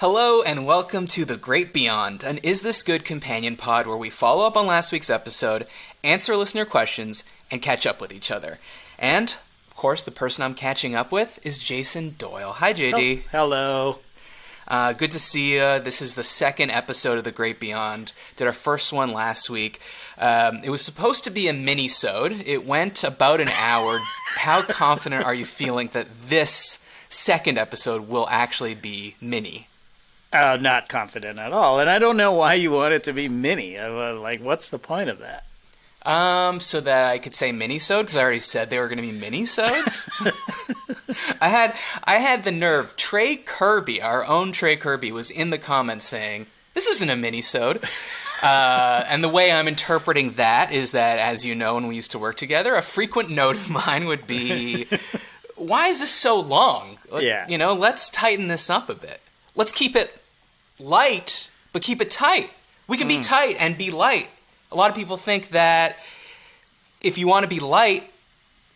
Hello and welcome to The Great Beyond, an Is This Good companion pod where we follow up on last week's episode, answer listener questions, and catch up with each other. And, of course, the person I'm catching up with is Jason Doyle. Hi, JD. Hello. Uh, good to see you. This is the second episode of The Great Beyond. Did our first one last week. Um, it was supposed to be a mini-sode. It went about an hour. How confident are you feeling that this second episode will actually be mini? Uh, not confident at all, and I don't know why you want it to be mini. Uh, like, what's the point of that? Um, so that I could say mini-sode because I already said they were going to be mini-sodes. I had I had the nerve. Trey Kirby, our own Trey Kirby, was in the comments saying this isn't a mini-sode. Uh, and the way I'm interpreting that is that, as you know, when we used to work together, a frequent note of mine would be, "Why is this so long? Yeah. you know, let's tighten this up a bit. Let's keep it light, but keep it tight. We can be tight and be light. A lot of people think that if you want to be light,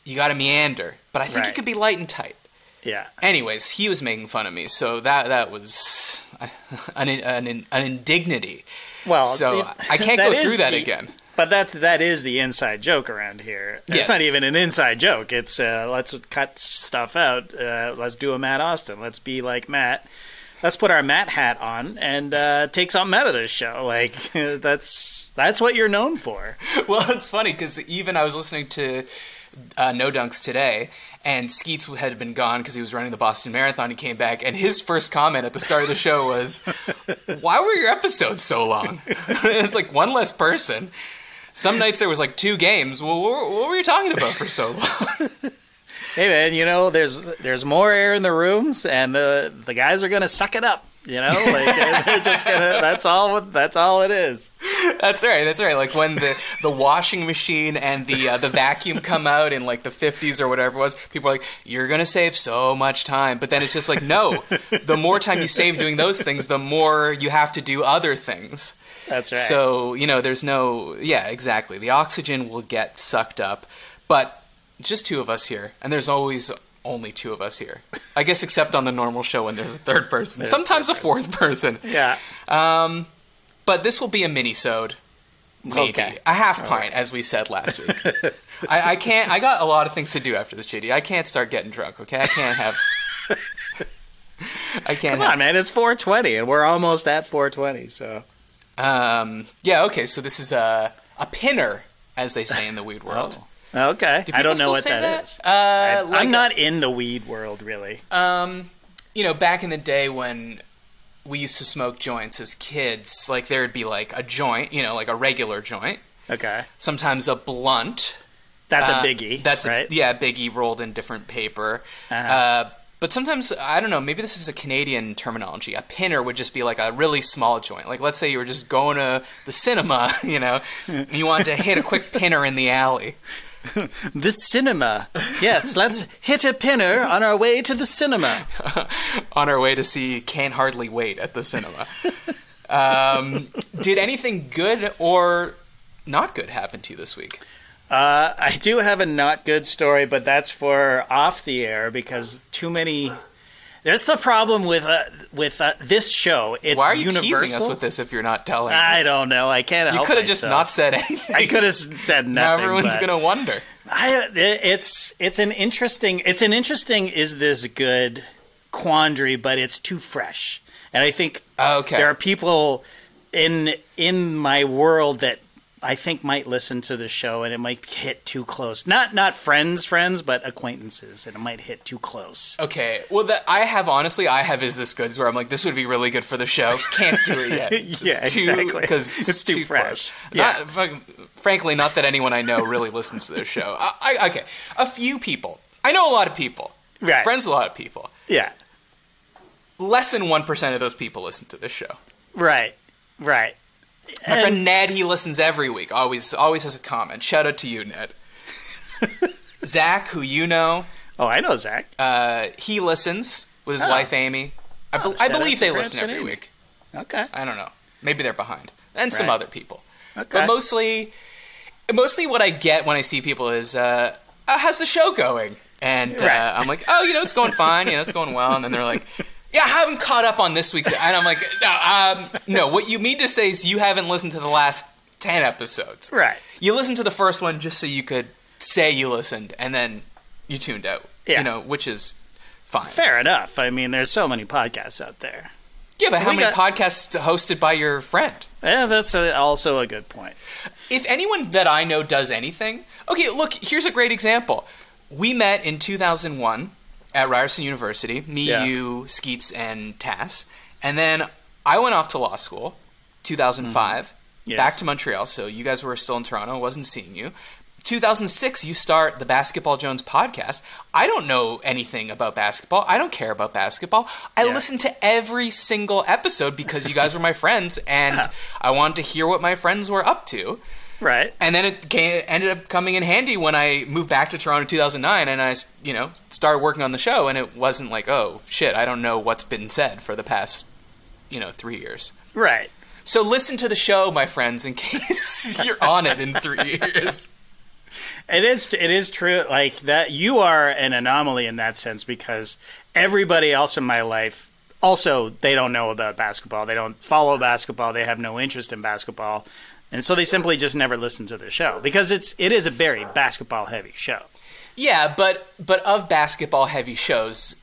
you got to meander. But I think you Right. could be light and tight. Yeah. Anyways, he was making fun of me, so that that was an an, an indignity. Well, so it- I can't go through that the- again. But that's that is the inside joke around here. Yes. It's not even an inside joke. It's uh, let's cut stuff out. Uh, let's do a Matt Osten. Let's be like Matt. Let's put our Matt hat on and uh, take something out of this show. Like that's that's what you're known for. Well, it's funny because even I was listening to uh, No Dunks today, and Skeets had been gone because he was running the Boston Marathon. He came back, and his first comment at the start of the show was, "Why were your episodes so long?" it's like one less person. Some nights there was like two games. Well, what, what were you talking about for so long? Hey man, you know there's there's more air in the rooms, and the the guys are gonna suck it up. You know, like they're just gonna. That's all. That's all it is. That's right. That's right. Like when the, the washing machine and the uh, the vacuum come out in like the 50s or whatever it was, people are like, "You're gonna save so much time," but then it's just like, no. The more time you save doing those things, the more you have to do other things. That's right. So you know, there's no. Yeah, exactly. The oxygen will get sucked up, but just two of us here, and there's always only two of us here. I guess except on the normal show when there's a third person, sometimes a fourth person. yeah. Um, but this will be a mini-sode. Maybe Okay. a half pint, as we said last week. I, I can't. I got a lot of things to do after this, JD. I can't start getting drunk. Okay, I can't have. I can't. Come have, on, man. It's 420, and we're almost at 420. So Um. Yeah. Okay. So this is a a pinner, as they say in the weed world. Okay. Do I don't know what that is. Uh, I, like I'm not in the weed world, really. um, you know, back in the day when we used to smoke joints as kids, like there'd be like a joint, you know, like a regular joint, Okay, sometimes a blunt. that's Uh, a biggie. That's a- right. yeah, biggie rolled in different paper. uh Uh-huh. but sometimes I don't know. Maybe this is a Canadian terminology. A pinner would just be like a really small joint. Like let's say you were just going to the cinema, you know, and you wanted to hit a quick pinner in the alley. The cinema. Yes, let's hit a pinner on our way to the cinema. on our way to see Can't Hardly Wait at the cinema. um, did anything good or not good happen to you this week? Uh, I do have a not good story, but that's for off the air because too many. That's the problem with uh, with uh, this show. It's Why are you universal. teasing us with this if you're not telling I don't know. I can't. You could have just not said anything. I could have said nothing. now everyone's gonna wonder. I, it's it's an interesting it's an interesting is this good quandary, but it's too fresh, and I think Okay. there are people in in my world that I think might listen to the show and it might hit too close. Not not friends, friends, but acquaintances, and it might hit too close. Okay, well, that I have honestly, I have is this goods where I'm like, this would be really good for the show. Can't do it yet. Yeah, exactly. Because it's, It's too too fresh. Yeah. Not, frankly, not that anyone I know really listens to this show. I, I, okay, a few people. I know a lot of people. Right. Friends a lot of people. Yeah. Less than one percent of those people listen to this show. Right. Right. My And- friend Ned, he listens every week. Always, always has a comment. Shout out to you, Ned. Zach, who you know, Oh, I know Zach. uh, he listens with his Oh. wife Amy. I, be- Oh, I believe they listen every Amy. week. Okay. I don't know. Maybe they're behind, and some other people. Okay. But mostly, mostly what I get when I see people is, uh, uh, "How's the show going?" And uh, I'm like, "Oh, you know, it's going fine. You know, it's going well." And then they're like, yeah, I haven't caught up on this week's. And I'm like, no, um, no, what you mean to say is you haven't listened to the last 10 episodes. Right. You listened to the first one just so you could say you listened and then you tuned out. Yeah. You know, which is fine. Fair enough. I mean, there's so many podcasts out there. Yeah, but how We many got- podcasts hosted by your friend? Yeah, that's a, also a good point. If anyone that I know does anything, okay, look, here's a great example. We met in 2001 at Ryerson University, me, Yeah. you, Skeets, and Tass. And then I went off to law school, 2005, Mm-hmm. Yes. back to Montreal. So you guys were still in Toronto. I wasn't seeing you. 2006, you start the Basketball Jones podcast. I don't know anything about basketball. I don't care about basketball. I Yeah. listened to every single episode because you guys were my friends and I wanted to hear what my friends were up to. Right. And then it came, ended up coming in handy when I moved back to Toronto in 2009 and I, you know, started working on the show and it wasn't like, oh, shit, I don't know what's been said for the past, you know, 3 years. Right. So listen to the show, my friends, in case you're on it in 3 years. It is it is true like that you are an anomaly in that sense because everybody else in my life also they don't know about basketball. They don't follow basketball. They have no interest in basketball. And so they simply just never listen to the show because it's it is a very basketball heavy show. Yeah, but but of basketball heavy shows,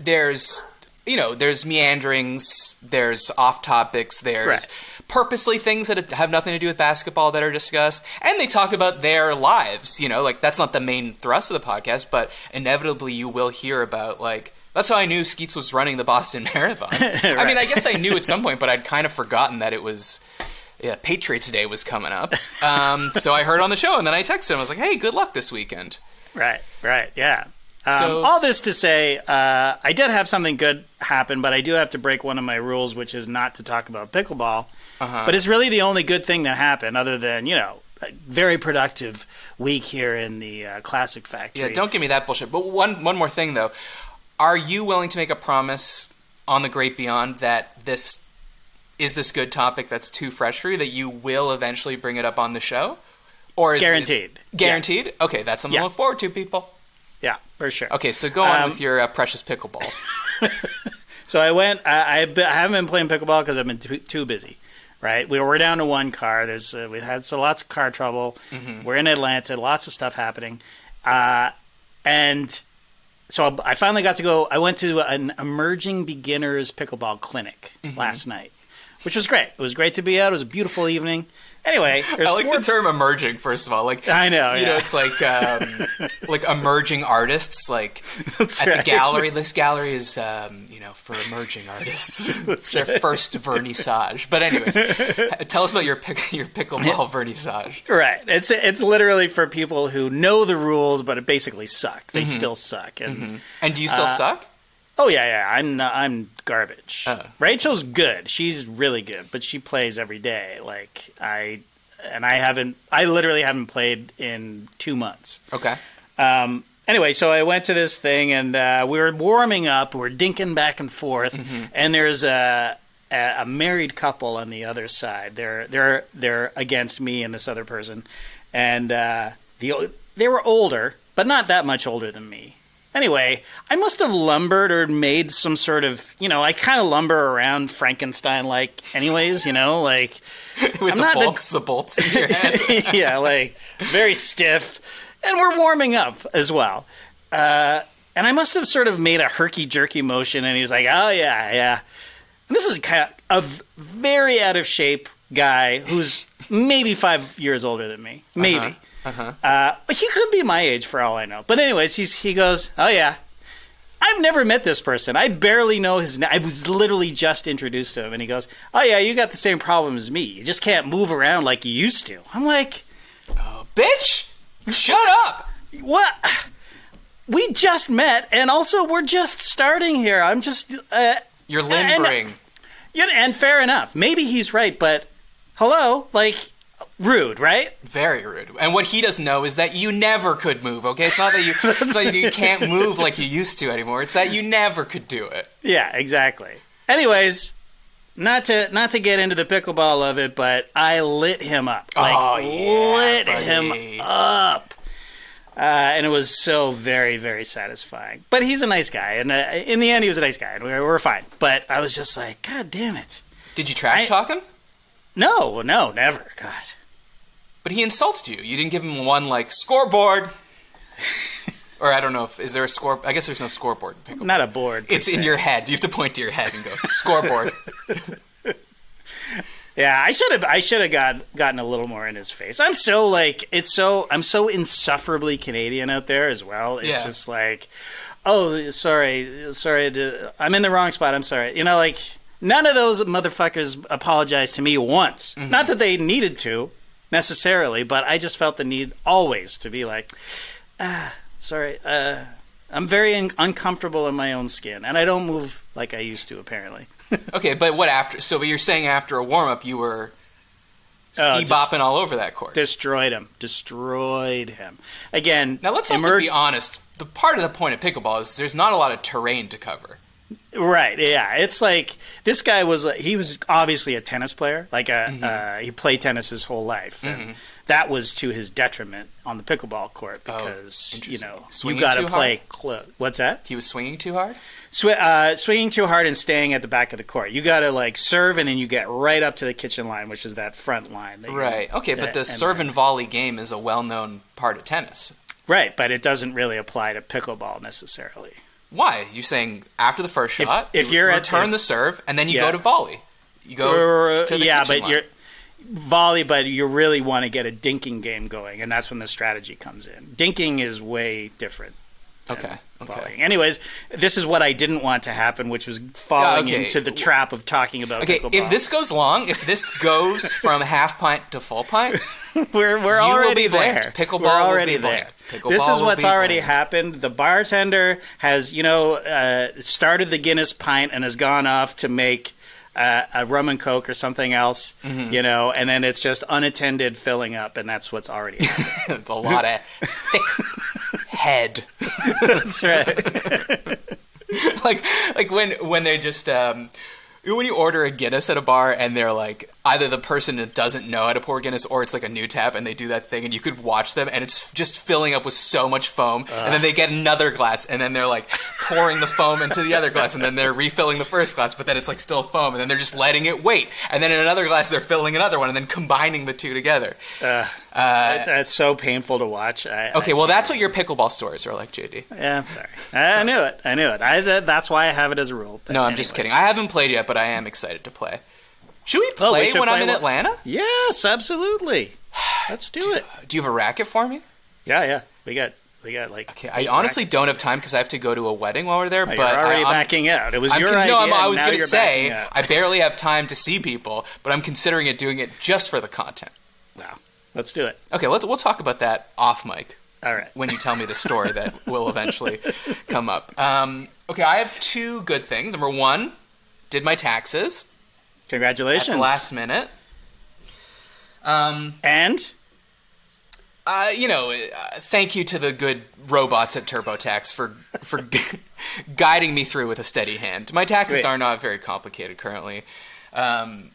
there's you know there's meanderings, there's off topics, there's Right. purposely things that have nothing to do with basketball that are discussed, and they talk about their lives. You know, like that's not the main thrust of the podcast, but inevitably you will hear about like. That's how I knew Skeets was running the Boston Marathon. I mean, I guess I knew at some point, but I'd kind of forgotten that it was yeah, Patriots Day was coming up. Um, so I heard on the show, and then I texted him. I was like, "Hey, good luck this weekend." Right, right, yeah. Um, So- all this to say, uh, I did have something good happen, but I do have to break one of my rules, which is not to talk about pickleball. Uh-huh. But it's really the only good thing that happened, other than you know, a very productive week here in the uh, Classic Factory. Yeah, don't give me that bullshit. But one one more thing though, are you willing to make a promise on the Great Beyond that this is this good topic that's too fresh for you that you will eventually bring it up on the show, or is it- Guaranteed. guaranteed? Okay, that's something Yeah. to look forward to, people. Yeah, for sure. Okay, so go on Um, with your uh, precious pickleballs. So I went. I, been, I haven't been playing pickleball because I've been too, too busy. Right, we were down to one car. There's uh, we had so lots of car trouble. We're in Atlanta, lots of stuff happening, uh, and so I finally got to go. I went to an emerging beginners pickleball clinic last night, which was great. It was great to be out. It was a beautiful evening. Anyway, I like four the term emerging. First of all, like I know, you know, it's like um, like emerging artists. Like That's at the gallery, this gallery is um, you know for emerging artists. it's their first vernissage. But anyways, tell us about your pick, your pickleball vernissage. Right. It's it's literally for people who know the rules, but it basically suck. They still suck. And And do you still Uh, suck? Oh yeah, yeah, I'm not, I'm garbage. Oh. Rachel's good. She's really good, but she plays every day. Like I, and I haven't. I literally haven't played in two months. Okay. Um, anyway, so I went to this thing and uh, we were warming up. We're dinking back and forth, and there's a, a a married couple on the other side. They're they're they're against me and this other person, and uh, the they were older, but not that much older than me. Anyway, I must have lumbered or made some sort of, you know, I kind of lumber around Frankenstein like, anyways, you know, like With I'm the not the- bolts, the bolts in your head. yeah, like very stiff. And we're warming up as well. Uh, and I must have sort of made a herky jerky motion, and he was like, "Oh yeah, yeah." And this is kind of a very out of shape guy who's maybe five years older than me, maybe. Uh-huh. Uh, but he could be my age for all I know. But anyways, he's he goes, "Oh yeah." I've never met this person. I barely know his name. I was literally just introduced to him, and he goes, "Oh yeah, you got the same problem as me. You just can't move around like you used to." I'm like, oh, Bitch, shut up. what? We just met, and also we're just starting here. I'm just. Uh, You're and- limbering. yeah, and fair enough. Maybe he's right, but hello, like, rude, right? Very rude. And what he doesn't know is that you never could move. Okay, it's not that you, it's that you can't move like you used to anymore. It's that you never could do it. Yeah, exactly. Anyways, not to not to get into the pickleball of it, but I lit him up. Like Oh, yeah, lit buddy. him up. Uh, and it was so very, very satisfying. But he's a nice guy, and uh, in the end, he was a nice guy, and we were fine. But I was just like, God damn it! Did you trash I- talk him? No, no, never. God, But he insulted you. You didn't give him one like scoreboard. or I don't know if is there a score. I guess there's no scoreboard in not a board. It's in your head. You have to point to your head and go scoreboard. Yeah, I should have. I should have got gotten a little more in his face. I'm so like it's so I'm so insufferably Canadian out there as well. It's Yeah. just like, oh, sorry, sorry, to, I'm in the wrong spot. I'm sorry. You know, like none of those motherfuckers apologized to me once. Mm-hmm. Not that they needed to necessarily, but I just felt the need always to be like, ah, sorry. Uh, I'm very un- uncomfortable in my own skin, and I don't move like I used to. Apparently. Okay, but what after? So, but you're saying after a warm up, you were Oh, ski just- bopping all over that court. destroyed him. Destroyed him. Again, Now let's also be honest. The part of the point of pickleball is there's not a lot of terrain to cover. Right. Yeah. It's like this guy was. He was obviously a tennis player. Like a, Mm-hmm. uh, he played tennis his whole life, and that was to his detriment on the pickleball court because you Oh, interesting. know Swinging you got to play close. What's that? He was swinging too hard. Sw- uh, swinging too hard and staying at the back of the court. You got to like serve, and then you get right up to the kitchen line, which is that front line. that you- Right. Okay, but the serve and volley game is a well-known part of tennis. Right, but it doesn't really apply to pickleball necessarily. Why? You saying after the first shot, if you you're at return the- the serve and then you Yeah. go to volley. You go Or- to the yeah, but line. you're volley, but you really want to get a dinking game going, and that's when the strategy comes in. Dinking is way different. Okay. Okay. Anyways, this is what I didn't want to happen, which was falling Yeah, okay. into the trap of talking about Okay, pickleball. if this goes long, if this goes from half pint to full pint, we're we're already there. Pickleball we're will already be there. This is what's already blamed. happened. The bartender has, you know, uh, started the Guinness pint and has gone off to make uh, a rum and coke or something else, Mm-hmm. you know, and then it's just unattended filling up, and that's what's already it's a lot of thick head. that's right. like like when when they just um when you order a Guinness at a bar and they're like either the person that doesn't know how to pour Guinness or it's like a new tap and they do that thing and you could watch them and it's just filling up with so much foam and then they get another glass and then they're like pouring the foam into the other glass and then they're refilling the first glass but then it's like still foam and then they're just letting it wait and then in another glass they're filling another one and then combining the two together. Uh, it's, it's so painful to watch. I, Okay, I- well that's what your pickleball stories are like, JD. yeah, I'm sorry. I knew it. I knew it. I, that's why I have it as a rule. No, I'm just kidding. I haven't played yet, but I am excited to play. Should we play Oh, we when I'm play in one- Atlanta? Yes, absolutely. Let's do it. Do you have a racket for me? Yeah, yeah. We got we got like. Okay, I honestly don't have time because I have to go to a wedding while we're there. Oh, but you're already I, I'm- backing out. It was I'm your con- idea. no, I'm, I was going to say. I barely have time to see people, but I'm considering it doing it just for the content. Wow. Let's do it. Okay, let's we'll talk about that off mic All right. when you tell me the story that will eventually come up. Um, okay, I have two good things. Number one, did my taxes Congratulations. the last minute. Um, and Uh, you know, uh, thank you to the good robots at TurboTax for for guiding me through with a steady hand. My taxes are not very complicated currently. Um,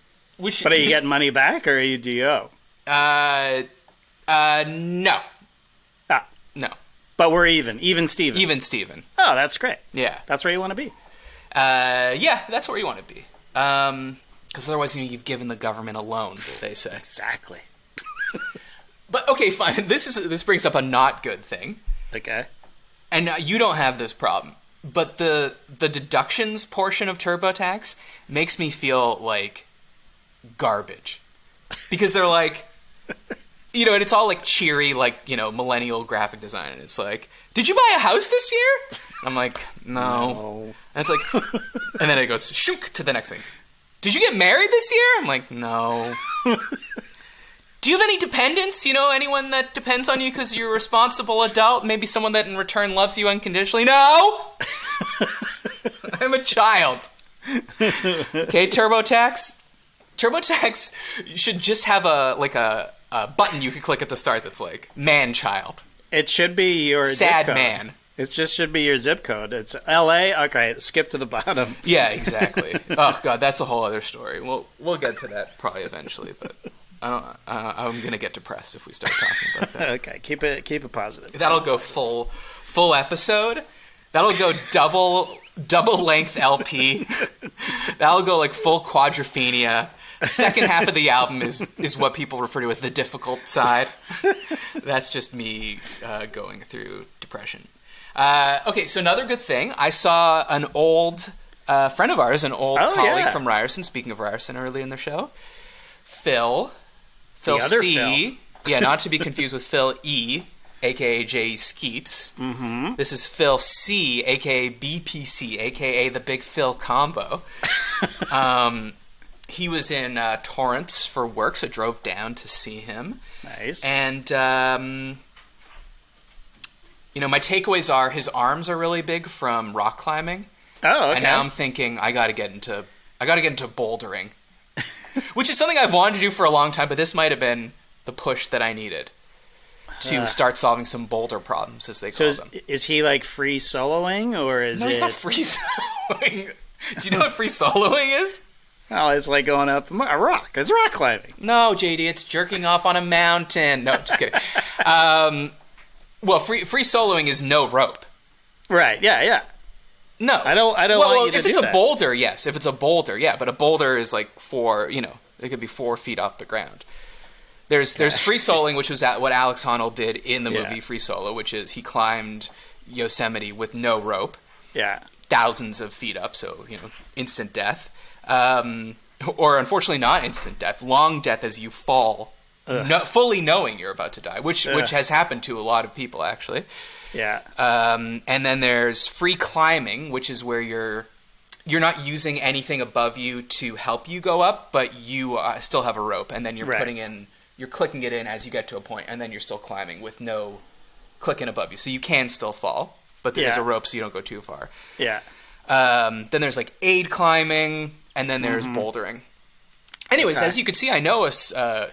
should, but are you getting money back or are you do you owe? Uh, uh, no, Ah, no, but we're even. Even Steven. even Steven. Oh, that's great. Yeah, That's where you want to be. uh, yeah, that's where you want to be. Um, because otherwise, you know, you've given the government a loan. They say. Exactly. But okay, fine. This is this brings up a not good thing. Okay. and uh, you don't have this problem but the the deductions portion of turbotax makes me feel like garbage because they're like you know and it's all like cheery like you know millennial graphic design and it's like did you buy a house this year i'm like no, Oh. and it's like and then it goes shook to the next thing did you get married this year i'm like no do you have any dependents? You know, anyone that depends on you because you're a responsible adult? Maybe someone that in return loves you unconditionally? No! I'm a child. Okay, TurboTax. TurboTax should just have a like a, a button you can click at the start that's like man child. It should be your Sad man. It just should be your zip code. It's L.A. Okay, skip to the bottom. Yeah, exactly. oh god, that's a whole other story. We'll we'll get to that probably eventually, but I don't, uh, I'm gonna get depressed if we start talking about that. okay, keep it keep it positive. That'll go full full episode. That'll go double double length LP. That'll go like full quadrophenia. Second half of the album is is what people refer to as the difficult side. That's just me uh, going through depression. Uh, okay, so another good thing, I saw an old uh, friend of ours, an old Oh, colleague yeah. from Ryerson. Speaking of Ryerson, early in the show, Phil, Phil C. Yeah, not to be confused with Phil E, aka J Skeets. Mm-hmm. This is Phil C, aka BPC, aka the Big Phil combo. um, he was in uh, Torrance for work, so drove down to see him. Nice. And um, you know, my takeaways are his arms are really big from rock climbing, oh, okay. and now I'm thinking I got to get into I got to get into bouldering, which is something I've wanted to do for a long time, but this might have been the push that I needed to Uh. start solving some boulder problems, as they so call is, them. is he like free soloing or is No, it? he's not free soloing. Do you know what free soloing is? Oh, it's like going up a rock. It's rock climbing. No, JD, it's jerking off on a mountain. No, just kidding. um, well, free free soloing is no rope. Right. Yeah. Yeah. No, I don't- I don't Well, well, if it's a that. boulder, yes. If it's a boulder, yeah. But a boulder is like four. You know, it could be four feet off the ground. There's there's free soloing, which was at what Alex Honnold did in the Yeah. movie Free Solo, which is he climbed Yosemite with no rope, Yeah. thousands of feet up, so you know, instant death. Um, or unfortunately, not instant death, long death as you fall, no, fully knowing you're about to die, which which has happened to a lot of people actually. Yeah. Um, and then there's free climbing, which is where you're you're not using anything above you to help you go up, but you uh, still have a rope, and then you're Right. putting in you're clicking it in as you get to a point, and then you're still climbing with no clicking above you, so you can still fall, but there's Yeah. a rope so you don't go too far. yeah. Um, then there's like aid climbing, and then there's bouldering. Anyways, Mm-hmm. Okay. as you can see, I know us. uh,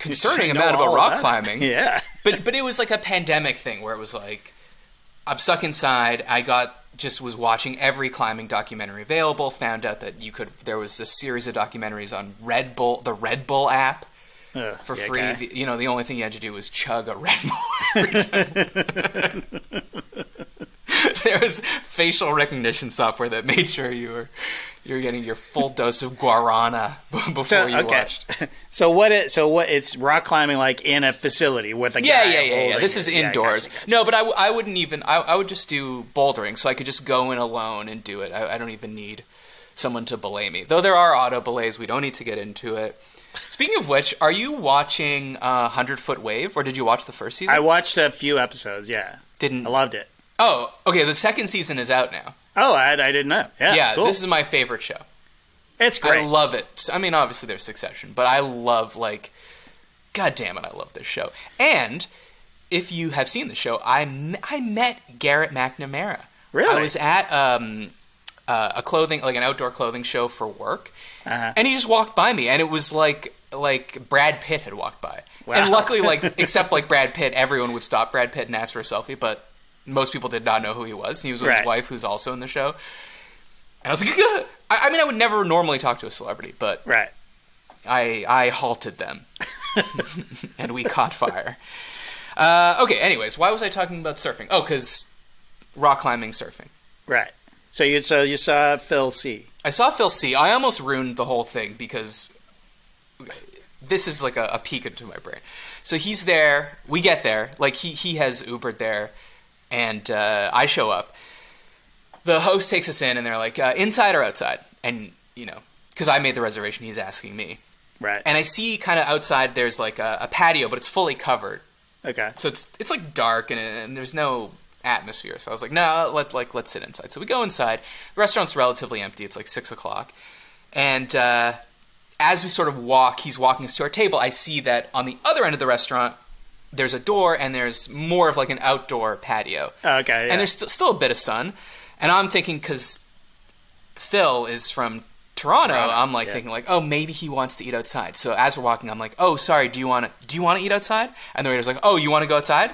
concerning amount about rock that? climbing Yeah. but but it was like a pandemic thing where it was like I'm stuck inside. I got just was watching every climbing documentary available. Found out that you could there was a series of documentaries on Red Bull, the Red Bull app Ugh, for yeah, free. okay. You know, the only thing you had to do was chug a Red Bull there was facial recognition software that made sure you were you were getting your full dose of guarana before So, you okay. watched. So what? It, so what? It's rock climbing like in a facility with a Yeah, guy yeah, yeah, yeah. This is Yeah, indoors. gotcha, gotcha. No, but I wouldn't even. I, I would just do bouldering, so I could just go in alone and do it. I, I don't even need someone to belay me. Though there are auto belays, we don't need to get into it. Speaking of which, are you watching uh, Hundred Foot Wave, or did you watch the first season? I watched a few episodes. Yeah, didn't. I loved it. Oh, okay. The second season is out now. Oh, I, I didn't know. Yeah, Yeah, cool. this is my favorite show. it's great. I love it. I mean, obviously there's Succession, but I love like, god damn it, I love this show. And if you have seen the show, I m- I met Garrett McNamara. Really? I was at um, uh, a clothing like an outdoor clothing show for work, Uh-huh. and he just walked by me, and it was like like Brad Pitt had walked by. Wow. And luckily, like except like Brad Pitt, everyone would stop Brad Pitt and ask for a selfie, but most people did not know who he was. He was with Right. his wife, who's also in the show. And I was like, I, I mean, I would never normally talk to a celebrity, but right. I I halted them, and we caught fire. Uh, okay. Anyways, why was I talking about surfing? Oh, because rock climbing, surfing. Right. So you so you saw Phil C. I saw Phil C. I almost ruined the whole thing because this is like a, a peek into my brain. So he's there. We get there. Like he he has Ubered there, and uh, I show up. The host takes us in, and they're like, uh, "Inside or outside?" And you know, because I made the reservation, he's asking me. Right. And I see kind of outside. There's like a, a patio, but it's fully covered. okay. So it's it's like dark and, and there's no atmosphere. So I was like, no, let like let's sit inside. So we go inside. The restaurant's relatively empty. It's like six o'clock, and uh, as we sort of walk, he's walking us to our table. I see that on the other end of the restaurant, there's a door and there's more of like an outdoor patio, okay. Yeah. and there's st- still a bit of sun. And I'm thinking because Phil is from Toronto, Toronto, I'm like yeah. thinking like, oh, maybe he wants to eat outside. So as we're walking, I'm like, oh, sorry, do you want to do you want to eat outside? And the waiter's like, oh, you want to go outside?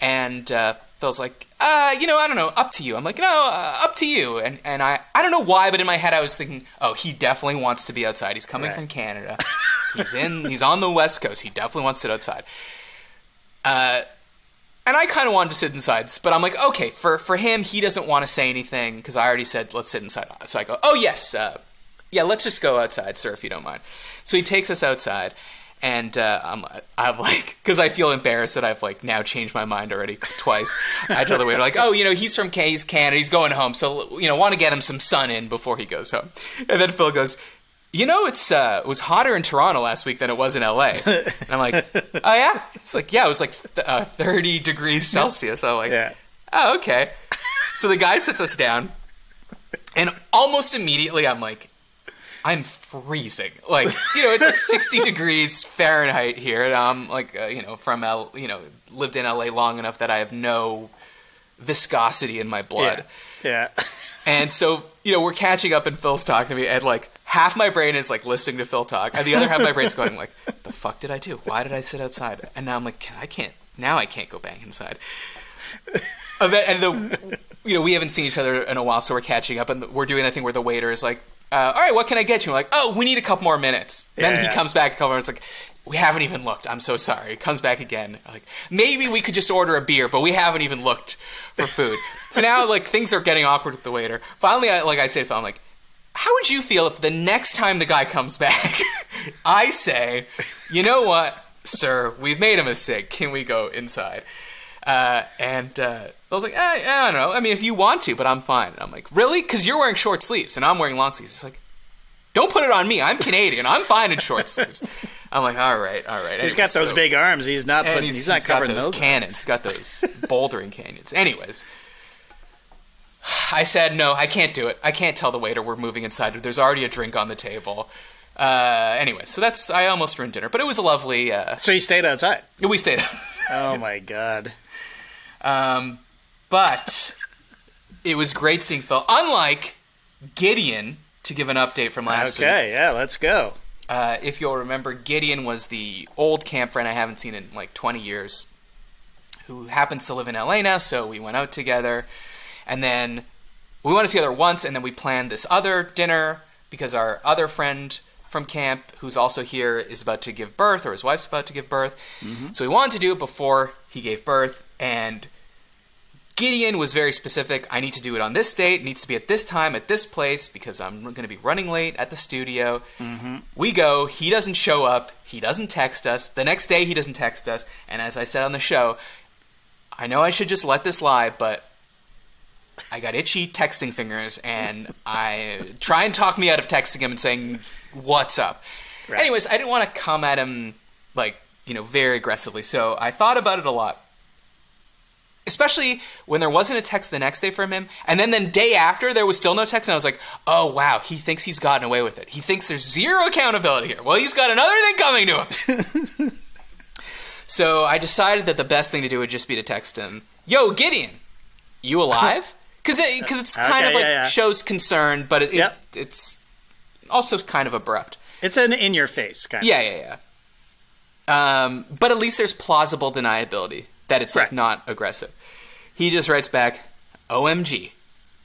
And uh, Phil's like, uh, you know, I don't know, up to you. I'm like, no, uh, up to you. And and I I don't know why, but in my head I was thinking, oh, he definitely wants to be outside. He's coming Right. from Canada. He's in. he's on the West Coast. He definitely wants to sit outside. Uh, and I kind of wanted to sit inside, but I'm like, okay, for for him, he doesn't want to say anything because I already said let's sit inside. So I go, oh yes, uh, yeah, let's just go outside, sir, if you don't mind. So he takes us outside, and uh, I'm I'm like, because I feel embarrassed that I've like now changed my mind already twice. I tell the waiter like, oh, you know, he's from K- he's Canada, he's going home, so you know, want to get him some sun in before he goes home. And then Phil goes, you know, it's uh, it was hotter in Toronto last week than it was in LA. And I'm like, oh yeah. It's like yeah, it was like th- uh, 30 degrees Celsius. I'm like, Yeah. oh okay. So the guy sits us down, and almost immediately I'm like, I'm freezing. Like you know, it's like 60 degrees Fahrenheit here, and I'm like, uh, you know, from L, you know, lived in LA long enough that I have no viscosity in my blood. Yeah. And so, you know, we're catching up and Phil's talking to me and like half my brain is like listening to Phil talk and the other half of my brain's going like, the fuck did I do? Why did I sit outside? And now I'm like, I can't, now I can't go bang inside. And the, and the you know, we haven't seen each other in a while, so we're catching up and we're doing that thing where the waiter is like, uh, all right, what can I get you? I'm like, oh, we need a couple more minutes. then Yeah, he yeah. comes back a couple more minutes like, we haven't even looked. I'm so sorry. He comes back again. Like, maybe we could just order a beer, but we haven't even looked for food. so now, like, things are getting awkward with the waiter. Finally, I, like I say to Phil, I'm like, how would you feel if the next time the guy comes back, I say, you know what, sir, we've made a mistake. Can we go inside? Uh, and uh, I was like, eh, I don't know. I mean, if you want to, but I'm fine. And I'm like, really? Because you're wearing short sleeves and I'm wearing long sleeves. It's like, don't put it on me. I'm Canadian. I'm fine in short sleeves. I'm like, all right, all right. He's got those big arms. He's not putting, he's, he's, not he's got covering those those. cannons. He's got those bouldering canyons. Anyways, I said no. I can't do it. I can't tell the waiter we're moving inside. There's already a drink on the table. Uh, anyway, so that's I almost ruined dinner, but it was a lovely. Uh, So you stayed outside. we stayed. Outside. Oh my god. Um, but it was great seeing Phil. Unlike Gideon, to give an update from last week. Okay, yeah, let's go. Uh, if you'll remember, Gideon was the old camp friend I haven't seen in like 20 years, who happens to live in LA now. So we went out together, and then we went together once, and then we planned this other dinner because our other friend from camp, who's also here, is about to give birth, or his wife's about to give birth. Mm-hmm. So we wanted to do it before he gave birth, and Gideon was very specific. I need to do it on this date. It needs to be at this time, at this place, because I'm going to be running late at the studio. Mm-hmm. We go. He doesn't show up. He doesn't text us. The next day, he doesn't text us. And as I said on the show, I know I should just let this lie, but I got itchy texting fingers, and I try and talk me out of texting him and saying, "What's up?" Right. Anyways, I didn't want to come at him like you know very aggressively, so I thought about it a lot. Especially when there wasn't a text the next day from him and then the day after there was still no text and i was like oh wow he thinks he's gotten away with it. He thinks there's zero accountability here. Well he's got another thing coming to him. So i decided that the best thing to do would just be to text him yo gideon you alive because it, cause it's kind Okay, of like yeah, yeah. shows concern but it, it- it's also kind of abrupt It's an in your face kind yeah, yeah, yeah. Um, but at least there's plausible deniability that it's like not aggressive. He just writes back, "OMG,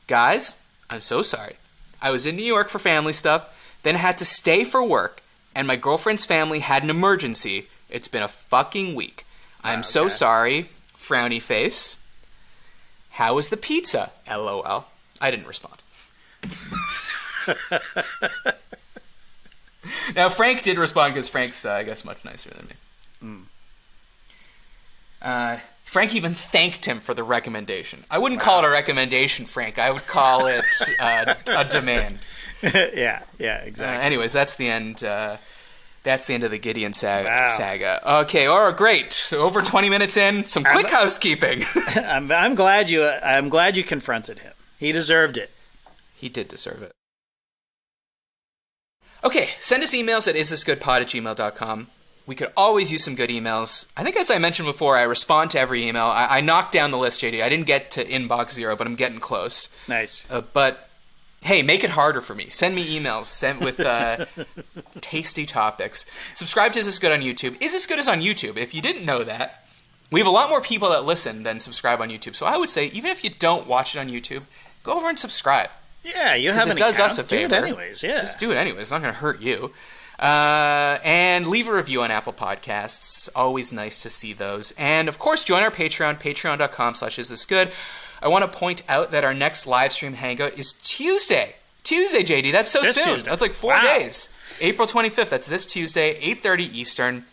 guys, I'm so sorry. I was in New York for family stuff, then had to stay for work, and my girlfriend's family had an emergency. It's been a fucking week. I'm so okay. sorry. Frowny face. How was the pizza? LOL. I didn't respond. Now Frank did respond because Frank's, uh, I guess, much nicer than me. Uh, Frank even thanked him for the recommendation. I wouldn't call it a recommendation, Frank. I would call it uh, a demand. yeah, yeah, Uh, exactly. anyways, that's the end. That's the end of the Gideon saga. Wow. saga. Okay, all right, great. So over twenty minutes in, some quick I'm- housekeeping. I'm, I'm glad you. I'm glad you confronted him. He deserved it. He did deserve it. Okay, send us emails at isthisgoodpod at gmail.com. We could always use some good emails. I think, as I mentioned before, I respond to every email. I, I knocked down the list, JD. I didn't get to inbox zero, but I'm getting close. Nice. Uh, but hey, make it harder for me. Send me emails sent with uh, tasty topics. Subscribe to Is This Good on YouTube. Is This Good is on YouTube. If you didn't know that, we have a lot more people that listen than subscribe on YouTube. So I would say, even if you don't watch it on YouTube, go over and subscribe. Yeah, you have it does account. us a Do it favor. anyways. Yeah. Just do it anyways. It's not going to hurt you. Uh, and leave a review on Apple Podcasts. Always nice to see those. And of course, join our Patreon, patreon.com slash is this good. I want to point out that our next live stream hangout is Tuesday. Tuesday, JD. That's so This soon. Tuesday. That's like four Wow. days. April 25th. That's this Tuesday, 8.30 Eastern.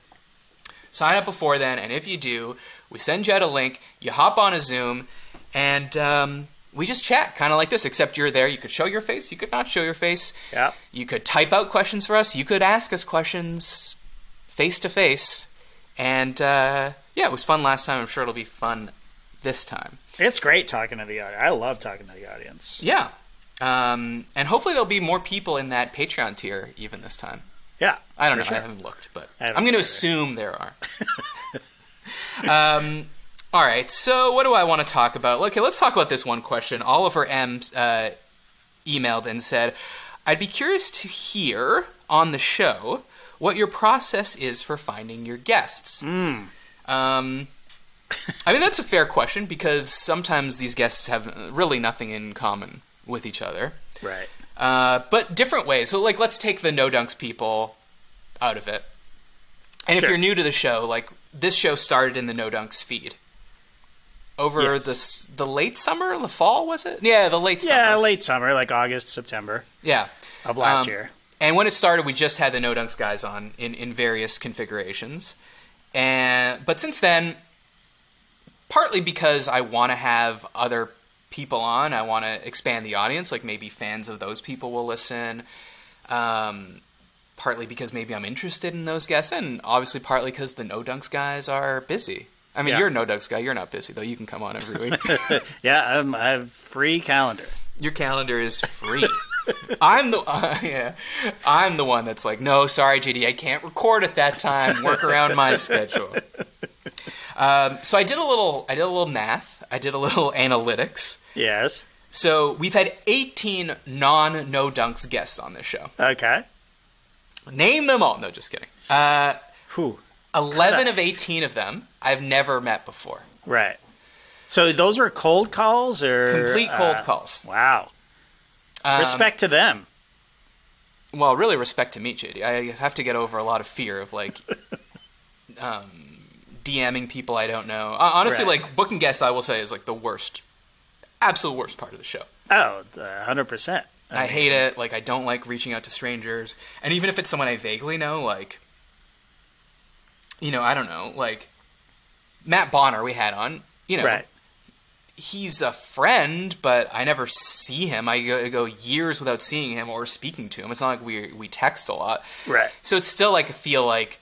Sign up before then, and if you do, we send you out a link. You hop on a Zoom, and um, we just chat, kind of like this. Except you're there. You could show your face. You could not show your face. Yeah. You could type out questions for us. You could ask us questions face to face. And uh, yeah, it was fun last time. I'm sure it'll be fun this time. It's great talking to the audience. I love talking to the audience. Yeah. Um, and hopefully there'll be more people in that Patreon tier even this time. Yeah. I don't know. sure. I haven't looked, but haven't I'm going to assume there are. um, all right. So, what do I want to talk about? Okay, let's talk about this one question. Oliver M uh, emailed and said, "I'd be curious to hear on the show what your process is for finding your guests." Hmm. Um, I mean, that's a fair question because sometimes these guests have really nothing in common with each other Right. uh, but different ways. So, like, let's take the no dunks people out of it. And if you're new to the show, like, this show started in the no dunks feed over Yes. the the late summer, the fall was it? Yeah, the late Yeah, summer. late summer, like August, September yeah. of last Um, year. And when it started, we just had the no dunks guys on in in various configurations. And but since then, partly because I want to have other people on, I want to expand the audience. Like maybe fans of those people will listen. Um, partly because maybe I'm interested in those guests, and obviously partly because the no dunks guys are busy. I mean, Yeah. you're a no dunks guy. You're not busy though. You can come on every week. Yeah, um, I have free calendar. Your calendar is free. I'm the uh, yeah, I'm the one that's like, no, sorry, JD, I can't record at that time. Work around my schedule. Um, so I did a little, I did a little math. I did a little analytics. Yes. So we've had 18 non no dunks guests on this show. Okay. Name them all. No, just kidding. Uh, Whew. 11 of 18 of them I've never met before. Right. So those were cold calls or Complete cold uh, calls. Wow. Um, Respect to them. well, really respect to meet JD. I have to get over a lot of fear of like um, DMing people I don't know. Uh, honestly, Right. like booking guests, I will say is like the worst, absolute worst part of the show. Oh, uh, hundred percent. I hate it. Like I don't like reaching out to strangers, and even if it's someone I vaguely know, like you know, I don't know, like Matt Bonner we had on. You know, Right. he's a friend, but I never see him. I go, I go years without seeing him or speaking to him. It's not like we we text a lot. Right. So it's still like I feel like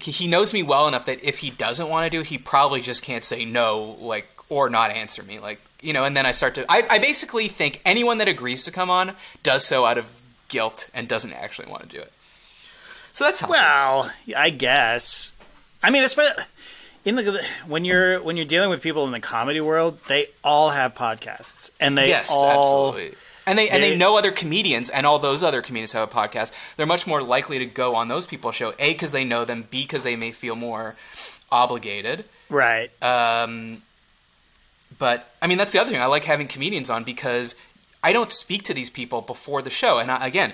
he knows me well enough that if he doesn't want to do it, he probably just can't say no, like or not answer me, like you know. And then I start to, I, I basically think anyone that agrees to come on does so out of guilt and doesn't actually want to do it. So that's how. Well, I guess. I mean, it's in the when you're when you're dealing with people in the comedy world, they all have podcasts, and they yes, all absolutely. And they, and they they- know other comedians, and all those other comedians have a podcast. They're much more likely to go on those people's show. A because they know them. B because they may feel more obligated. right. Um, but I mean, that's the other thing. I like having comedians on because I don't speak to these people before the show. And I, again,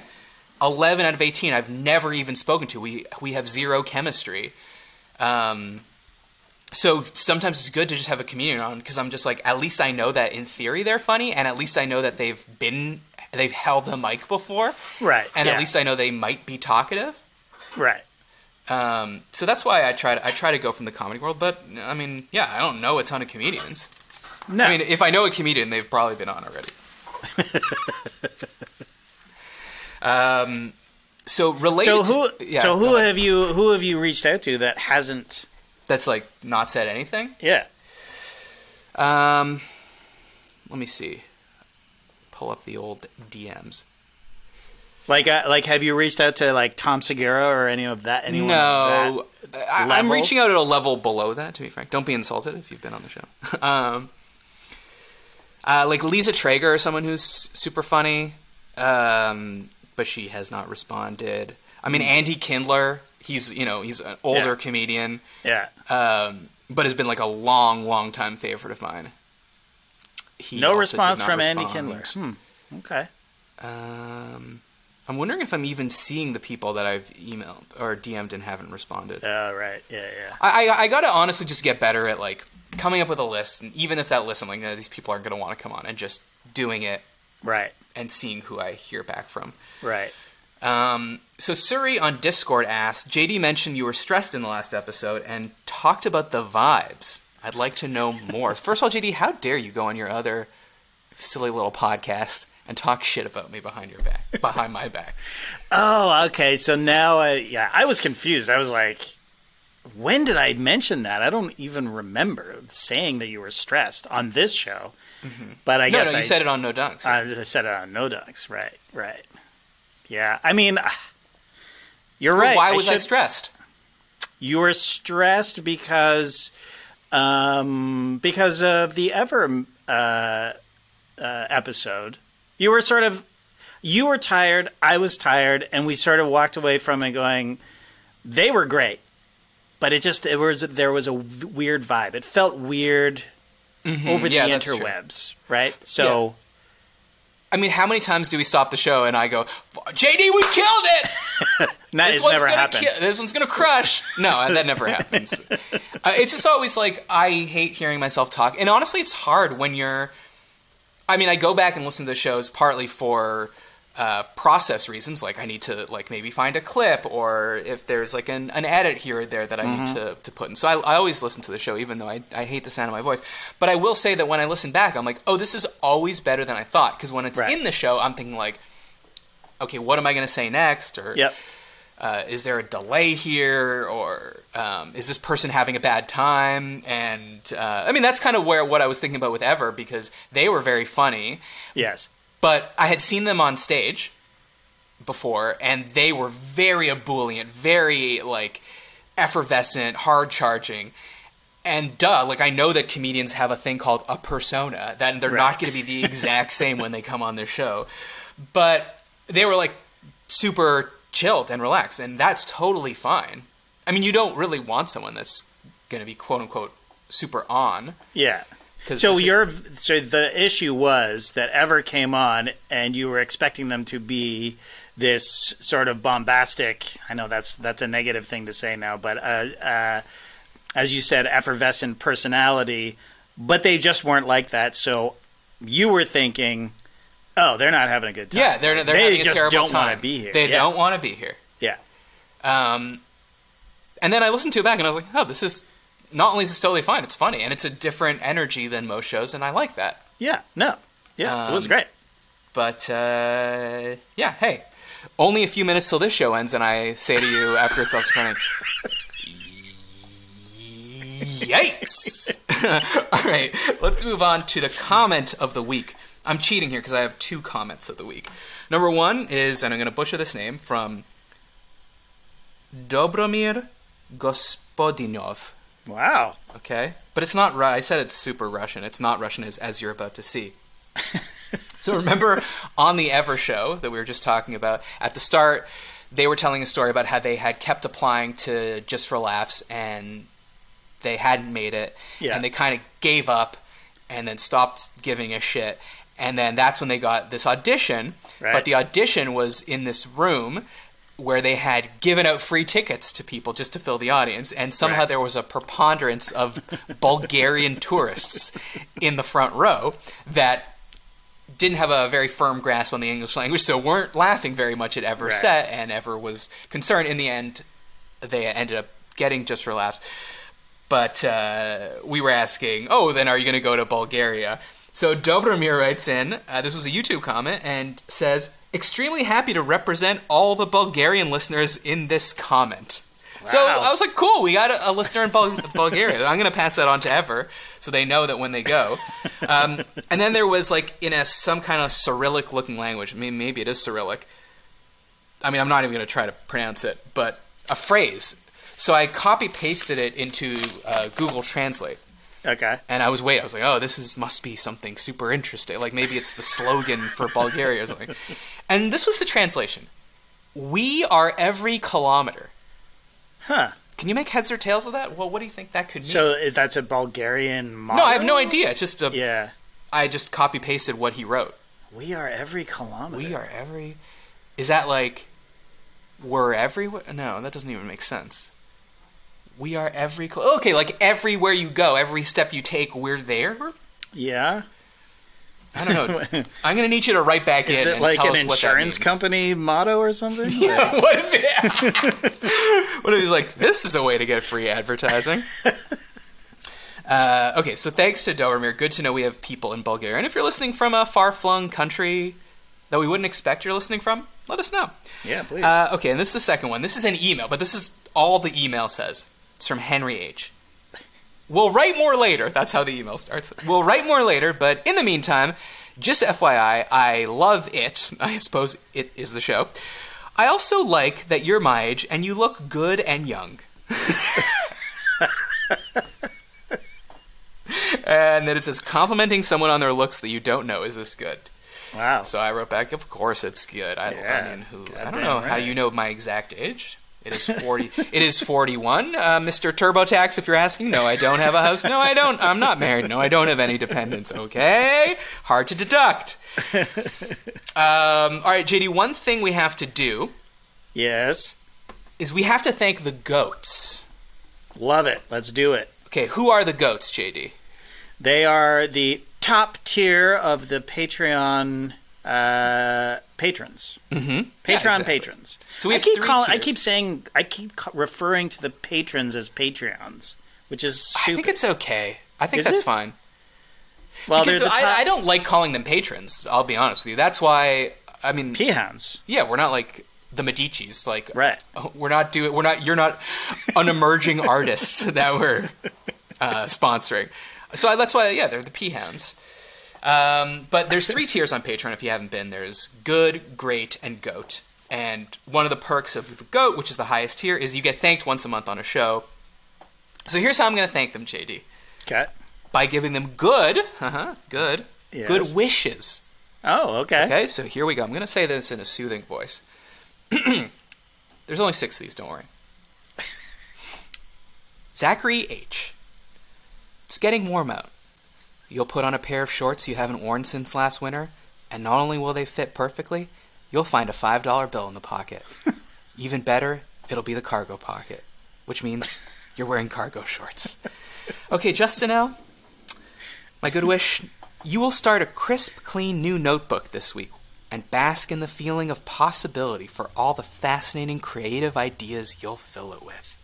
eleven out of eighteen I've never even spoken to. We we have zero chemistry. Um, so sometimes it's good to just have a comedian on because I'm just like, at least I know that in theory they're funny, and at least I know that they've been they've held the mic before, Right, And yeah. at least I know they might be talkative. right. Um, so that's why I try to I try to go from the comedy world. But I mean, yeah, I don't know a ton of comedians. No. I mean, if I know a comedian, they've probably been on already. um, so related. so who? To, yeah, so who have you? Who have you reached out to that hasn't? That's like not said anything. Yeah. Um, let me see. Pull up the old DMs. Like, uh, like, have you reached out to like Tom Segura or any of that? Anyone? no, that I, I'm reaching out at a level below that. To be frank, don't be insulted if you've been on the show. um, uh, like Lisa Treyger, is someone who's super funny, um, but she has not responded. I mean, Andy Kindler, he's you know he's an older. Yeah. comedian, Yeah. um, but has been like a long, long time favorite of mine. He No response from Andy respond. Kindler. Hmm. Okay. Um, I'm wondering if I'm even seeing the people that I've emailed or DM'd and haven't responded. Oh, right. Yeah, yeah. I, I, I gotta honestly just get better at like coming up with a list, and even if that list, I'm like, "Nah, these people aren't gonna want to come on, and just doing it Right, and seeing who I hear back from. right. Um, so Suri on Discord asked, JD mentioned you were stressed in the last episode and talked about the vibes. I'd like to know more. First of all, JD, how dare you go on your other silly little podcast and talk shit about me behind your back, behind my back? Oh, okay. So now, I, yeah, I was confused. I was like, when did I mention that? I don't even remember saying that you were stressed on this show. But I No, guess no, you I, said it on No Dunks. I I said it on No Dunks. Right, right. Yeah, I mean, you're right. Why was I should- stressed? You were stressed because, um, because of the Ever uh, uh, episode. You were sort of, you were tired. I was tired, and we sort of walked away from it going, they were great, but it just it was there was a weird vibe. It felt weird over Yeah, the interwebs, right? So. I mean, how many times do we stop the show and I go, JD, we killed it! That this never gonna happened. ki- this one's gonna crush. No, that never happens. Uh, it's just always like I hate hearing myself talk, and honestly, it's hard when you're. I mean, I go back and listen to the shows partly for uh, process reasons, like I need to like maybe find a clip, or if there's like an, an edit here or there that I Mm-hmm. need to, to put in. So I, I always listen to the show, even though I, I hate the sound of my voice. But I will say that when I listen back, I'm like, oh, this is always better than I thought. Because when it's Right. in the show, I'm thinking like, okay, what am I going to say next? Or Yep. uh, is there a delay here or um, is this person having a bad time and uh, i mean that's kind of where what i was thinking about with ever because they were very funny Yes. But i had seen them on stage before and they were very ebullient very like effervescent hard charging. And duh like i know that comedians have a thing called a persona that they're not going to be the exact same when they come on their show. But they were like super chilled and relaxed and that's totally fine. I mean you don't really want someone that's going to be quote unquote super on. Yeah. So this is- your so the issue was that Ever came on and you were expecting them to be this sort of bombastic. I know that's that's a negative thing to say now, but uh, uh, as you said, effervescent personality. But they just weren't like that. So you were thinking, oh, they're not having a good time. yeah they're, they're they having a terrible don't time want to be here. they yeah. don't want to be here Yeah. Um, and then I listened to it back and I was like, oh, this is not only is this totally fine, it's funny and it's a different energy than most shows, and I like that. Yeah. No. Yeah. it was Um, great. But uh, yeah, hey, only a few minutes till this show ends, and I say to you after it stops recording, yikes! All right, let's move on to the comment of the week. I'm cheating here because I have two comments of the week. Number one is, and I'm going to butcher this name, from Dobromir Gospodinov. Wow. Okay, but it's not. Ru- I said it's super Russian. It's not Russian, as as you're about to see. so remember on the Ever show that we were just talking about at the start, they were telling a story about how they had kept applying to Just for Laughs and they hadn't made it, Yeah. and they kind of gave up and then stopped giving a shit. And then that's when they got this audition. Right. But the audition was in this room where they had given out free tickets to people just to fill the audience, and somehow Right. there was a preponderance of Bulgarian tourists in the front row that didn't have a very firm grasp on the English language, so weren't laughing very much at Ever Right. set, and Ever was concerned. In the end, they ended up getting just for laughs. But uh, we were asking, oh, then are you going to go to Bulgaria? So Dobromir writes in, uh, this was a YouTube comment, and says, extremely happy to represent all the Bulgarian listeners in this comment. So I was like, cool, we got a, a listener in Bul- Bulgaria. I'm going to pass that on to Ever so they know that when they go. Um, and then there was like in a some kind of Cyrillic looking language. I mean, maybe it is Cyrillic. I mean, I'm not even going to try to pronounce it, but a phrase. So I copy pasted it into uh, Google Translate. Okay. And I was waiting. I was like, "Oh, this is must be something super interesting. Like maybe it's the slogan for Bulgaria or something." And this was the translation: "We are every kilometer." Huh. Can you make heads or tails of that? Well, what do you think that could mean? So that's a Bulgarian motto? no, I have no idea. It's just a. Yeah. I just copy pasted what he wrote. We are every kilometer. We are every Is that like we're everywhere? No, that doesn't even make sense. We are every cl- okay, like everywhere you go, every step you take, we're there. Yeah. I don't know. I'm gonna need you to write back Is in it and like tell an us what that insurance company motto or something? Yeah, what if it, what if he's like, this is a way to get free advertising? Uh, okay, so thanks to Dobromir. Good to know we have people in Bulgaria. And if you're listening from a far-flung country that we wouldn't expect you're listening from, let us know. Yeah, please. Uh, okay, and this is the second one. This is an email, but this is all the email says. It's from Henry H. We'll write more later. That's how the email starts. We'll write more later, but in the meantime, just FYI, I love it. I suppose it is the show. I also like that you're my age and you look good and young. and then it says complimenting someone on their looks that you don't know. Is this good? wow. So I wrote back, of course it's good. I, Yeah, I mean, who? I don't know how you know my exact age. It is forty. it is forty-one, uh, Mr. TurboTax. If you're asking, no, I don't have a house. No, I don't. I'm not married. No, I don't have any dependents. Okay, hard to deduct. Um, all right, JD. One thing we have to do yes. is we have to thank the goats. Love it. Let's do it. Okay, who are the goats, JD? They are the top tier of the Patreon uh, patrons. Mm-hmm. Patreon patrons. So we I keep calling. I keep saying. I keep referring to the patrons as Patreons, which is stupid. I think it's okay. I think Is that's it? fine. well, Because the I, top I don't like calling them patrons. I'll be honest with you. That's why. I mean, peahens. yeah, we're not like the Medicis. Like, Right. we're not doing. We're not. You're not an emerging artists that we're uh, sponsoring. So I, that's why. Yeah, they're the peahens. Um, but there's three tiers on Patreon. If you haven't been, there's good, great, and goat. And one of the perks of the goat, which is the highest tier, is you get thanked once a month on a show. So here's how I'm going to thank them, JD Okay. by giving them good, uh-huh, good, Yes. good wishes. Oh, okay. Okay, so here we go. I'm going to say this in a soothing voice. There's only six of these, don't worry. Zachary H. It's getting warm out. You'll put on a pair of shorts you haven't worn since last winter, and not only will they fit perfectly, you'll find a $5 bill in the pocket. Even better, it'll be the cargo pocket, which means you're wearing cargo shorts. Okay, Justin L. My good wish, you will start a crisp, clean new notebook this week and bask in the feeling of possibility for all the fascinating creative ideas you'll fill it with.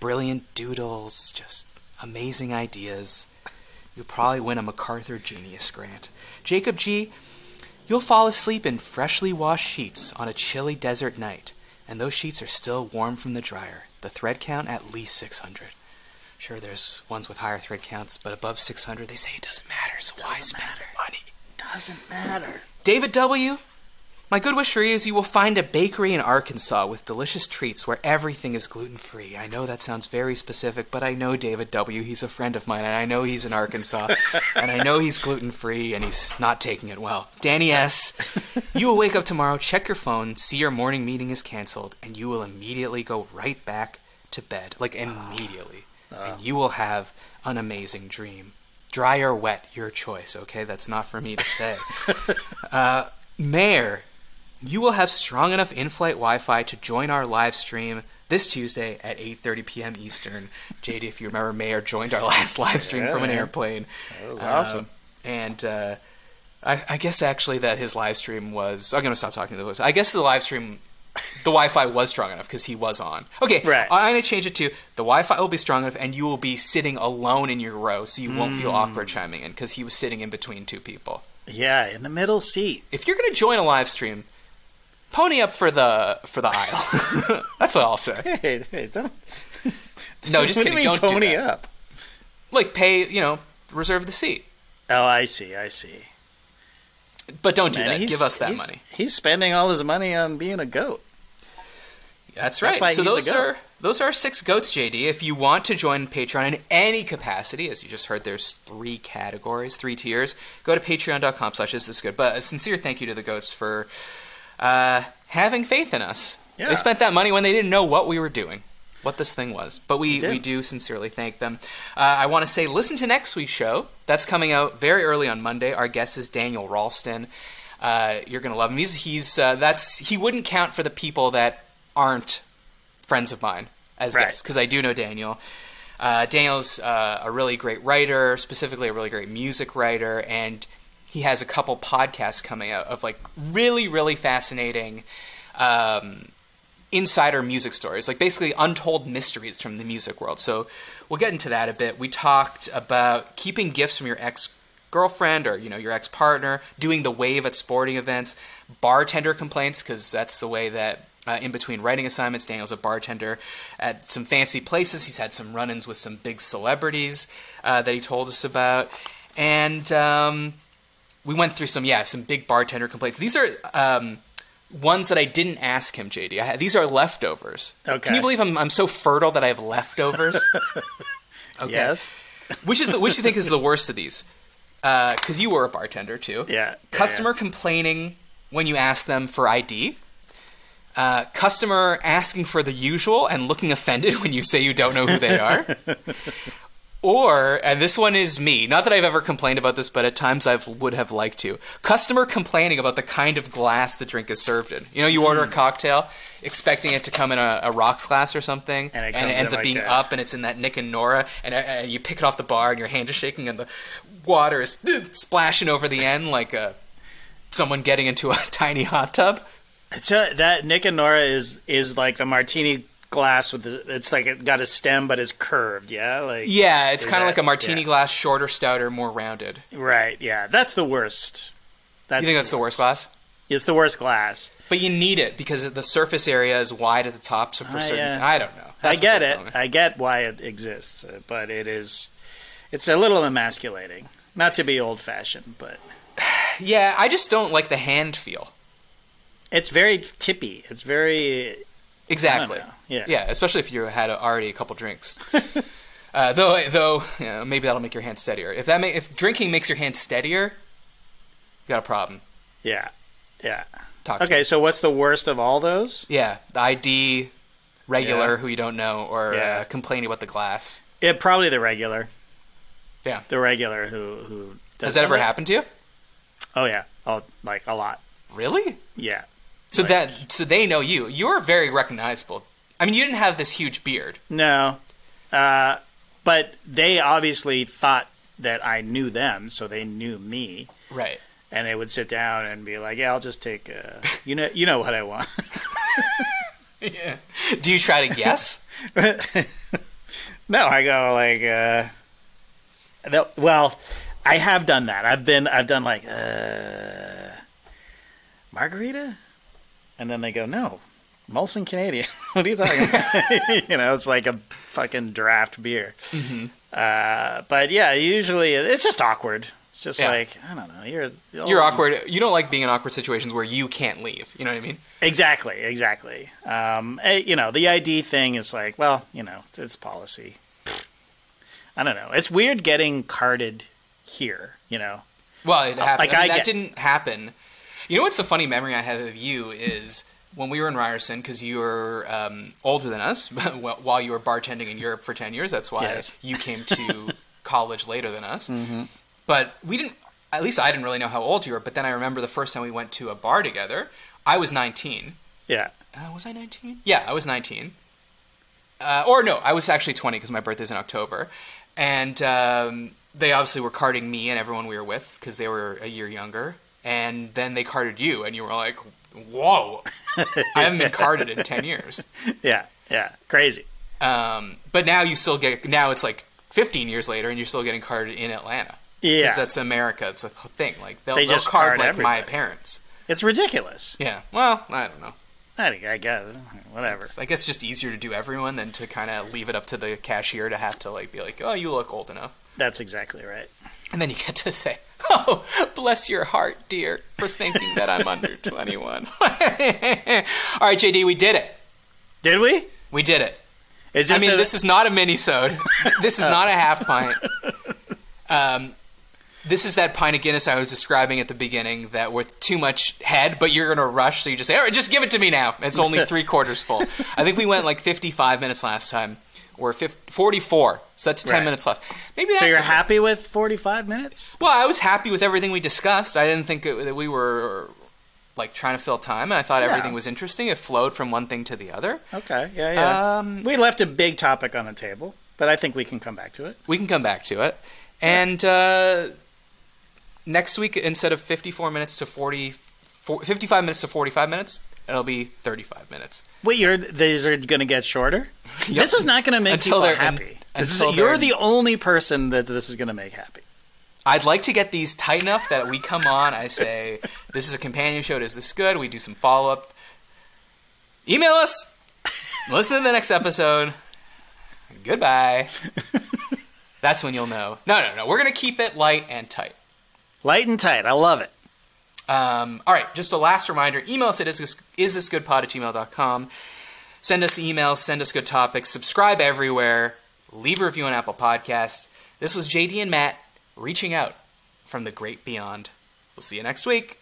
Brilliant doodles, just amazing ideas. You'll probably win a MacArthur Genius Grant. Jacob G., you'll fall asleep in freshly washed sheets on a chilly desert night, and those sheets are still warm from the dryer. The thread count at least 600. Sure, there's ones with higher thread counts, but above 600, they say it doesn't matter, so why spend matter. money? Doesn't matter. David W., my good wish for you is you will find a bakery in Arkansas with delicious treats where everything is gluten free. I know that sounds very specific, but I know David W. He's a friend of mine, and I know he's in Arkansas, and I know he's gluten free, and he's not taking it well. Danny S., you will wake up tomorrow, check your phone, see your morning meeting is canceled, and you will immediately go right back to bed. Like, immediately. And you will have an amazing dream. Dry or wet, your choice, okay? That's not for me to say. Uh, Mayor, you will have strong enough in-flight Wi-Fi to join our live stream this Tuesday at 8:30 p.m. Eastern. JD, if you remember, Mayor joined our last live stream Yeah, from an airplane. That was awesome. Um, and uh, I, I guess actually that his live stream was. I'm gonna stop talking to the voice. I guess the live stream. The Wi-Fi was strong enough because he was on. Okay, Right. I'm gonna change it to the Wi-Fi will be strong enough, and you will be sitting alone in your row, so you won't Hmm. feel awkward chiming in because he was sitting in between two people Yeah, in the middle seat. if you're gonna join a live stream, pony up for the for the aisle. That's what I'll say. Hey, hey, don't. No, just what kidding. Do don't pony do that. up. Like pay, you know, reserve the seat, Oh, I see. I see. but don't do that. Give us that he's- money. He's spending all his money on being a goat. That's That's right. why so those are those are six goats, JD. If you want to join Patreon in any capacity, as you just heard, there's three categories, three tiers. Go to patreon.com slash is this good. But a sincere thank you to the goats for uh, having faith in us. Yeah. They spent that money when they didn't know what we were doing, what this thing was. But we, we do sincerely thank them. Uh, I want to say, listen to next week's show. That's coming out very early on Monday. Our guest is Daniel Ralston. Uh, you're gonna love him. He's he's uh, that's he wouldn't count for the people that aren't friends of mine as Right. guests because I do know Daniel. Uh, Daniel's uh, a really great writer, specifically a really great music writer, and he has a couple podcasts coming out of like really really fascinating. Um, insider music stories, like basically untold mysteries from the music world. So we'll get into that a bit. We talked about keeping gifts from your ex girlfriend or you know your ex partner, doing the wave at sporting events, bartender complaints because that's the way that. Uh, in between writing assignments, Daniel's a bartender at some fancy places. He's had some run-ins with some big celebrities uh, that he told us about, and um, we went through some yeah some big bartender complaints. These are um, ones that I didn't ask him, JD. I these are leftovers. Okay. Can you believe I'm I'm so fertile that I have leftovers? okay. Yes. Which is the, which do you think is the worst of these? Because you were a bartender too. Yeah. yeah, Customer complaining when you ask them for ID. Uh, customer asking for the usual and looking offended when you say you don't know who they are. or, and this one is me. Not that I've ever complained about this, but at times I would have liked to. Customer complaining about the kind of glass the drink is served in. You know, you order a mm. cocktail expecting it to come in a, a rocks glass or something, And it and it ends up like being a- up, and it's in that Nick and Nora, and uh, uh, you pick it off the bar, and your hand is shaking, and the water is splashing over the end like a someone getting into a tiny hot tub. So uh, that Nick and Nora is is like the martini glass with the, it's like it got a stem but it's curved. Yeah. Like Yeah, it's kind of like a martini yeah. glass, shorter, stouter, more rounded. Right. Yeah. That's the worst. That's You think that's the worst glass? It's the worst glass. But you need it because the surface area is wide at the top. So for Ah, certain, yeah. I don't know. I That's what get it. I get why it exists, uh, but it is it's a little emasculating. Not to be old fashioned, but Yeah, I just don't like the hand feel. it's very tippy. It's very Exactly. Yeah. Yeah, especially if you had already a couple drinks. uh, though, though, you know, maybe that'll make your hand steadier. If that, ma- if drinking makes your hand steadier, you got a problem. yeah. Yeah. Talk Okay, so what's the worst of all those? Yeah, the ID, regular Yeah. who you don't know, or Yeah. uh, complaining about the glass. It probably the regular. Yeah. The regular who who does Has that ever happened to you? Oh yeah. Oh like a lot. Really? Yeah. So Like- that so they know you. You're very recognizable. I mean, you didn't have this huge beard. No. Uh but they obviously thought that I knew them, so they knew me. Right. And they would sit down and be like, "Yeah, I'll just take uh you know you know what I want." Yeah. Do you try to guess? no, I go like uh well, I have done that. I've been I've done like uh margarita? And then they go, "No, Molson Canadian. what are you talking about?" you know, it's like a fucking draft beer. Mm-hmm. Uh, but yeah, usually it's just awkward. It's just Yeah. like I don't know. You're You're awkward. You don't like being in awkward situations where you can't leave. You know what I mean? Exactly, exactly. Um, eh, you know, the ID thing is like, well, you know, it's, it's policy. I don't know. It's weird getting carded here. You know, Well, it happened. like, I mean, I that get- didn't happen. You know what's a funny memory I have of you is when we were in Ryerson because you were um, older than us wh- while you were bartending in Europe for ten years. That's why Yes. you came to college later than us. Mm-hmm. But we didn't. At least I didn't really know how old you were. But then I remember the first time we went to a bar together. I was nineteen. yeah, Uh, was I 19? Yeah, I was 19. Uh, or no, I was actually 20 because my birthday's in October. And um, they obviously were carding me and everyone we were with because they were a year younger. And then they carded you, and you were like, whoa, I haven't been carded in 10 years. yeah, yeah. Crazy. Um, but now you still get, now it's like 15 years later, and you're still getting carded in Atlanta. Yeah, Because that's America. It's a thing. Like, they'll, They they'll just card card like my parents. it's ridiculous. Yeah. Well, I don't know. I, I guess whatever. I guess just easier to do everyone than to kind of leave it up to the cashier to have to like be like, oh, you look old enough, That's exactly right. and then you get to say, oh, bless your heart, dear, for thinking that I'm under 21. All right, JD, we did it. Did we? We did it. Is I mean, a- this is not a mini-sode. This is not a half pint. Um, this is that pint of Guinness I was describing at the beginning that with too much head, but you're going to rush, so you just say, all right, just give it to me now. It's only three quarters full. I think we went like 55 minutes last time. We're 50, 44, so that's 10 Right. minutes left. Maybe that's So you're okay. happy with 45 minutes? Well, I was happy with everything we discussed. I didn't think it, that we were like trying to fill time, and I thought Yeah. everything was interesting. It flowed from one thing to the other. Okay, yeah, yeah. Um, we left a big topic on the table, but I think we can come back to it. We can come back to it. And uh, next week, instead of 54 minutes to 40, four- 55 minutes to 45 minutes, it'll be 35 minutes. Wait, you're these are going to get shorter. Yep. This is not going to make Until people they're- happy. This is, you're they're- the only person that this is going to make happy. I'd like to get these tight enough that we come on. I say, this is a companion show. Is this good? We do some follow up. Email us. Listen to the next episode. Goodbye. That's when you'll know. No, no, no. We're going to keep it light and tight. Light and tight. I love it. Um, all right, just a last reminder email us at is this, isthisgoodpod at gmail.com. Send us emails, send us good topics, subscribe everywhere, leave a review on Apple Podcasts. This was JD and Matt reaching out from the great beyond. We'll see you next week.